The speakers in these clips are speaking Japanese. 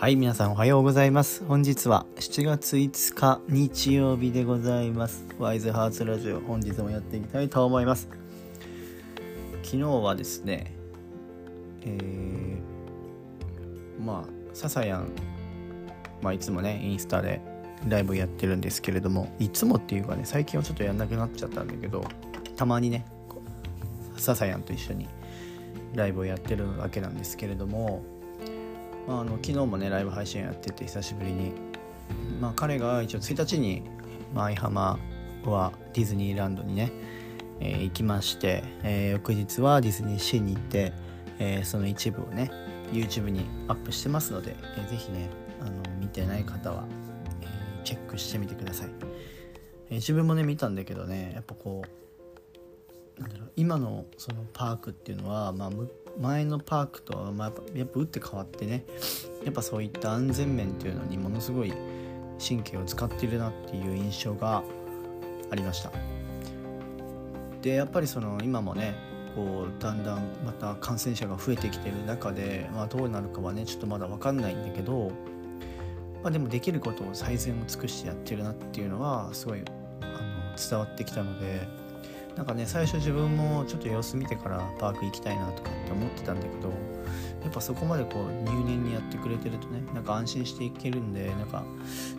はい皆さんおはようございます。本日は7月5日日曜日でございます。ワイズハーツラジオ本日もやっていきたいと思います。昨日はですねえー、まあささやんまあいつもねインスタでライブやってるんですけれどもいつもっていうかね最近はちょっとやんなくなっちゃったんだけどたまにねささやんと一緒にライブをやってるわけなんですけれども、まあ、あの昨日もねライブ配信やってて久しぶりに、まあ、彼が一応1日に舞浜はディズニーランドにね、えー、行きまして、えー、翌日はディズニーシーに行って、えー、その一部をね YouTube にアップしてますので、えー、ぜひねあの見てない方は、えー、チェックしてみてください、えー、自分もね見たんだけどねやっぱこうなんだろう今のそのパークっていうのは、まあ、前のパークとは、まあ、やっぱ打って変わってね。やっぱそういった安全面っていうのにものすごい神経を使ってるなっていう印象がありました。でやっぱりその今もねこうだんだんまた感染者が増えてきてる中で、まあ、どうなるかはねちょっとまだ分かんないんだけど、まあ、でもできることを最善を尽くしてやってるなっていうのはすごいあの伝わってきたのでなんかね最初自分もちょっと様子見てからパーク行きたいなとかって思ってたんだけどやっぱそこまでこう入念にやってくれてるとねなんか安心していけるんでなんか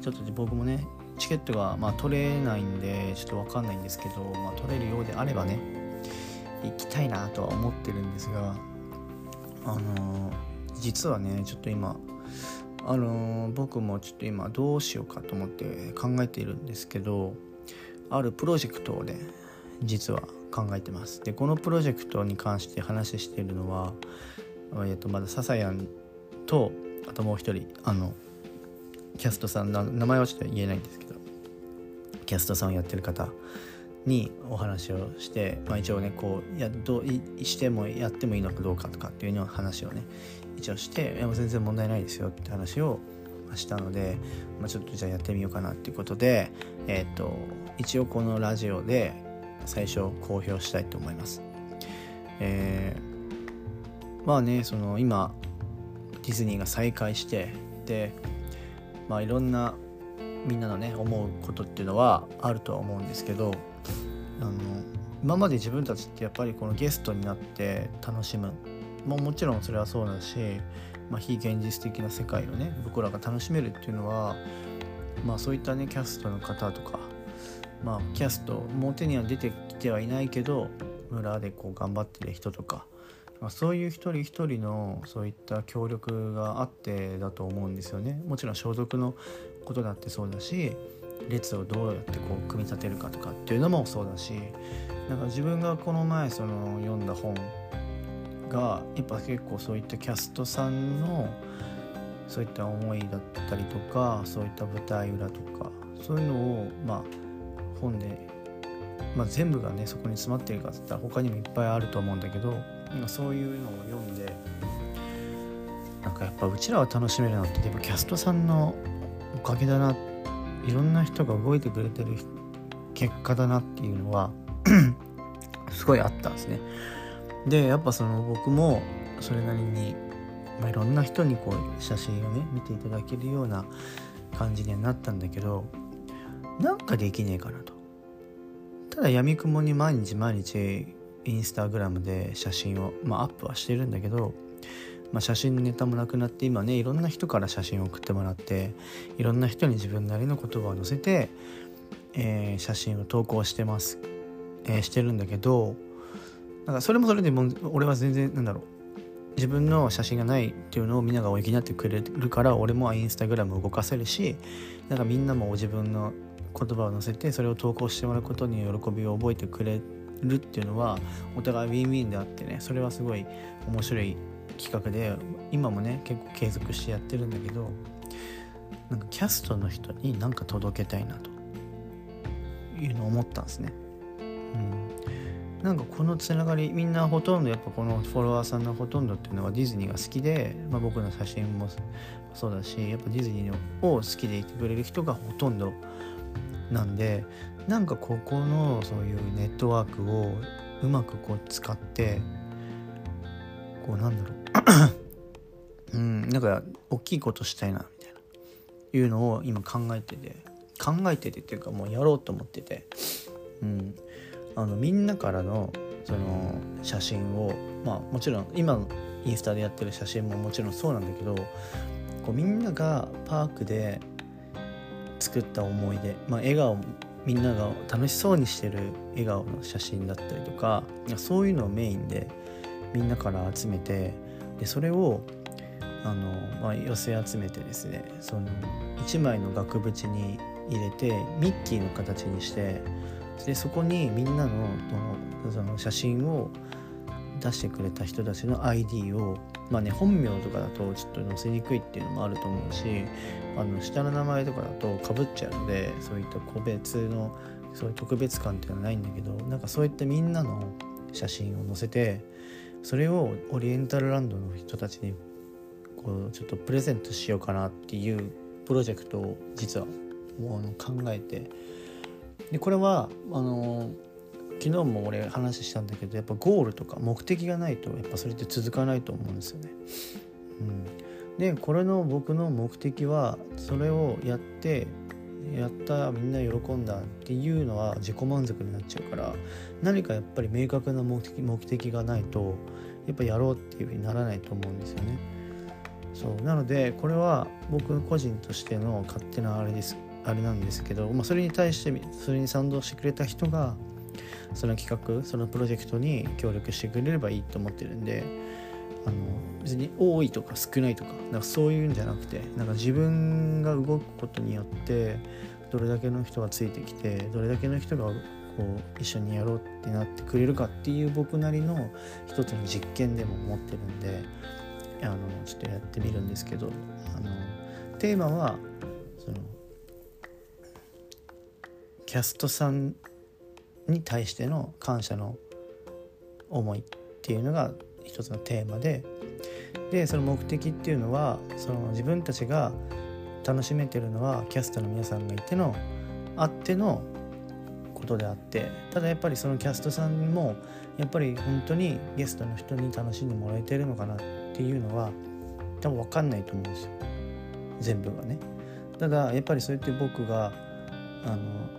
ちょっと僕もねチケットがまあ取れないんでちょっと分かんないんですけど、まあ、取れるようであればね行きたいなとは思ってるんですがあのー、実はねちょっと今あのー、僕もちょっと今どうしようかと思って考えているんですけどあるプロジェクトをね実は考えてます。でこのプロジェクトに関して話しているのは、えー、とまだささやんとあともう一人あのキャストさん名前はちょっと言えないんですけどキャストさんをやってる方にお話をして、まあ、一応ねこうやどうしてもやってもいいのかどうかとかっていうの話をね一応していや全然問題ないですよって話をしたので、まあ、ちょっとじゃあやってみようかなっていうことで、えっ、ー、と一応このラジオで最初公表したいと思います。えー、まあねその今ディズニーが再開してでまあいろんなみんなのね思うことっていうのはあるとは思うんですけどあの今まで自分たちってやっぱりこのゲストになって楽しむももちろんそれはそうだし、まあ、非現実的な世界をね僕らが楽しめるっていうのはまあそういったねキャストの方とかまあキャスト表には出てきてはいないけど村でこう頑張ってる人とか、まあ、そういう一人一人のそういった協力があってだと思うんですよね。もちろん消毒のことだってそうだし列をどうやってこう組み立てるかとかっていうのもそうだしなんか自分がこの前その読んだ本がやっぱ結構そういったキャストさんのそういった思いだったりとかそういった舞台裏とかそういうのをまあ本で、まあ、全部がねそこに詰まってるかっつったら他にもいっぱいあると思うんだけどそういうのを読んでなんかやっぱうちらは楽しめるのってやっぱキャストさんのおかげだないろんな人が動いてくれてる結果だなっていうのは すごいあったんですね。でやっぱその僕もそれなりに、まあ、いろんな人にこう写真をね見ていただけるような感じにはなったんだけどなんかできねえかなと。ただやみくもに毎日毎日インスタグラムで写真を、まあ、アップはしてるんだけど、まあ、写真のネタもなくなって今ねいろんな人から写真を送ってもらっていろんな人に自分なりの言葉を載せて、えー、写真を投稿してます、えー、してるんだけどなんかそれもそれでも俺は全然なんだろう。自分の写真がないっていうのをみんながお行きになってくれるから俺もインスタグラム動かせるしなんかみんなも自分の言葉を載せてそれを投稿してもらうことに喜びを覚えてくれるっていうのはお互いウィンウィンであってねそれはすごい面白い企画で今もね結構継続してやってるんだけどなんかキャストの人に何か届けたいなというのを思ったんですね。うん、なんかこのつながりみんなほとんどやっぱこのフォロワーさんのほとんどっていうのはディズニーが好きで、まあ、僕の写真もそうだしやっぱディズニーを好きでいてくれる人がほとんどなんでなんかここのそういうネットワークをうまくこう使ってこうなんだろう。うんなんか大きいことしたいなみたいないうのを今考えてて考えててっていうかもうやろうと思ってて、うん、あのみんなからのその写真をまあもちろん今インスタでやってる写真ももちろんそうなんだけどこうみんながパークで作った思い出、まあ、笑顔みんなが楽しそうにしてる笑顔の写真だったりとかそういうのをメインでみんなから集めてでそれをあの、まあ、寄せ集めてですねその1枚の額縁に入れてミッキーの形にしてでそこにみんなのその写真を出してくれた人たちの ID をまあね本名とかだとちょっと載せにくいっていうのもあると思うしあの下の名前とかだとかぶっちゃうのでそういった個別のそういう特別感っていうのはないんだけどなんかそういったみんなの写真を載せてそれをオリエンタルランドの人たちにこうちょっとプレゼントしようかなっていうプロジェクトを実はもう考えてでこれはあの昨日も俺話したんだけどやっぱゴールとか目的がないとやっぱそれって続かないと思うんですよね。うん、でこれの僕の目的はそれをやってやったみんな喜んだっていうのは自己満足になっちゃうから何かやっぱり明確な目的目的がないとやっぱやろうっていうふうにならないと思うんですよね。そうなのでこれは僕個人としての勝手なあれですあれなんですけど、まあ、それに対してそれに賛同してくれた人がその企画そのプロジェクトに協力してくれればいいと思ってるんであの別に多いとか少ないとかなんかそういうんじゃなくてなんか自分が動くことによってどれだけの人がついてきてどれだけの人がこう一緒にやろうってなってくれるかっていう僕なりの一つの実験でも思ってるんであのちょっとやってみるんですけどあのテーマはそのキャストさんに対しての感謝の思いっていうのが一つのテーマででその目的っていうのはその自分たちが楽しめてるのはキャストの皆さんがいてのあってのことであってただやっぱりそのキャストさんもやっぱり本当にゲストの人に楽しんでもらえてるのかなっていうのは多分分かんないと思うんですよ全部がね。ただやっぱりそうやって僕があの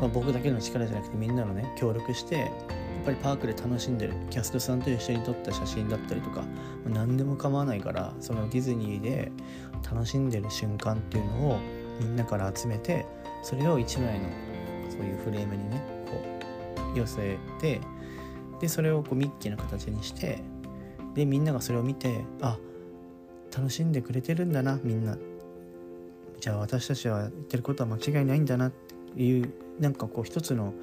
まあ、僕だけの力じゃなくてみんなのね協力してやっぱりパークで楽しんでるキャストさんと一緒に撮った写真だったりとか、まあ、何でも構わないからそのディズニーで楽しんでる瞬間っていうのをみんなから集めてそれを1枚のそういうフレームにねこう寄せてでそれをこうミッキーの形にしてでみんながそれを見てあ楽しんでくれてるんだなみんな。じゃあ私たちは言ってることは間違いないんだなっていうなんかこう一つの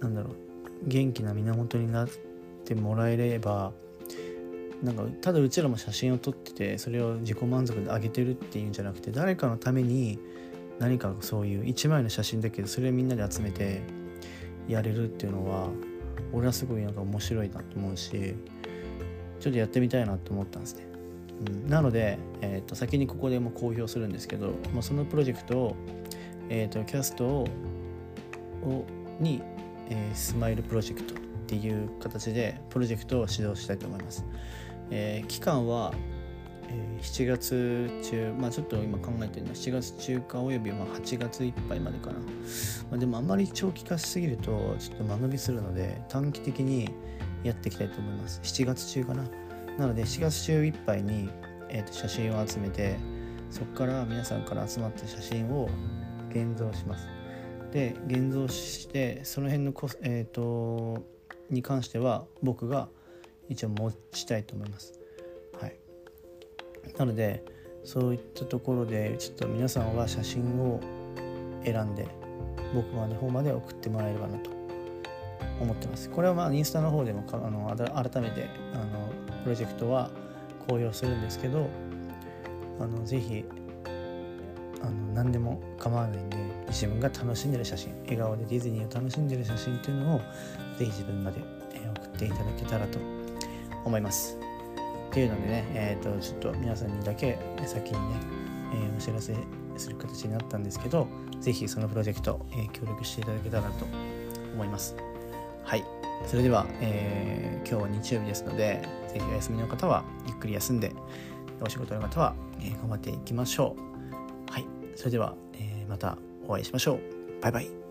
なんだろう元気な源になってもらえればなんかただうちらも写真を撮っててそれを自己満足で上げてるっていうんじゃなくて誰かのために何かそういう一枚の写真だけどそれをみんなで集めてやれるっていうのは俺はすごいなんか面白いなと思うしちょっとやってみたいなと思ったんですね。うん、なので、えー、と先にここでも公表するんですけど、まあ、そのプロジェクトを、えー、とキャストをに、えー、スマイルプロジェクトっていう形でプロジェクトを指導したいと思います。えー、期間は、えー、7月中、まあちょっと今考えてるのは7月中かおよびまあ8月いっぱいまでかな。まあ、でもあんまり長期化しすぎるとちょっと間延びするので短期的にやっていきたいと思います。7月中かな。なので7月中いっぱいに、えー、と写真を集めてそこから皆さんから集まった写真を現像します。で現像してその辺のコス、えーと、に関しては僕が一応持ちたいと思います。はい、なのでそういったところでちょっと皆さんは写真を選んで僕の方まで送ってもらえればなと思ってます。これはまあインスタの方でもあの改めてあのプロジェクトは公表するんですけどあのぜひあの何でも構わないんで自分が楽しんでる写真笑顔でディズニーを楽しんでる写真っていうのをぜひ自分まで送っていただけたらと思います。っていうのでね、えーと、ちょっと皆さんにだけ先にね、えー、お知らせする形になったんですけどぜひそのプロジェクト、えー、協力していただけたらと思います。はい。それでは、えー、今日は日曜日ですので、ぜひお休みの方はゆっくり休んで、お仕事の方は、え頑張っていきましょうそれでは、えーまたお会いしましょう。バイバイ。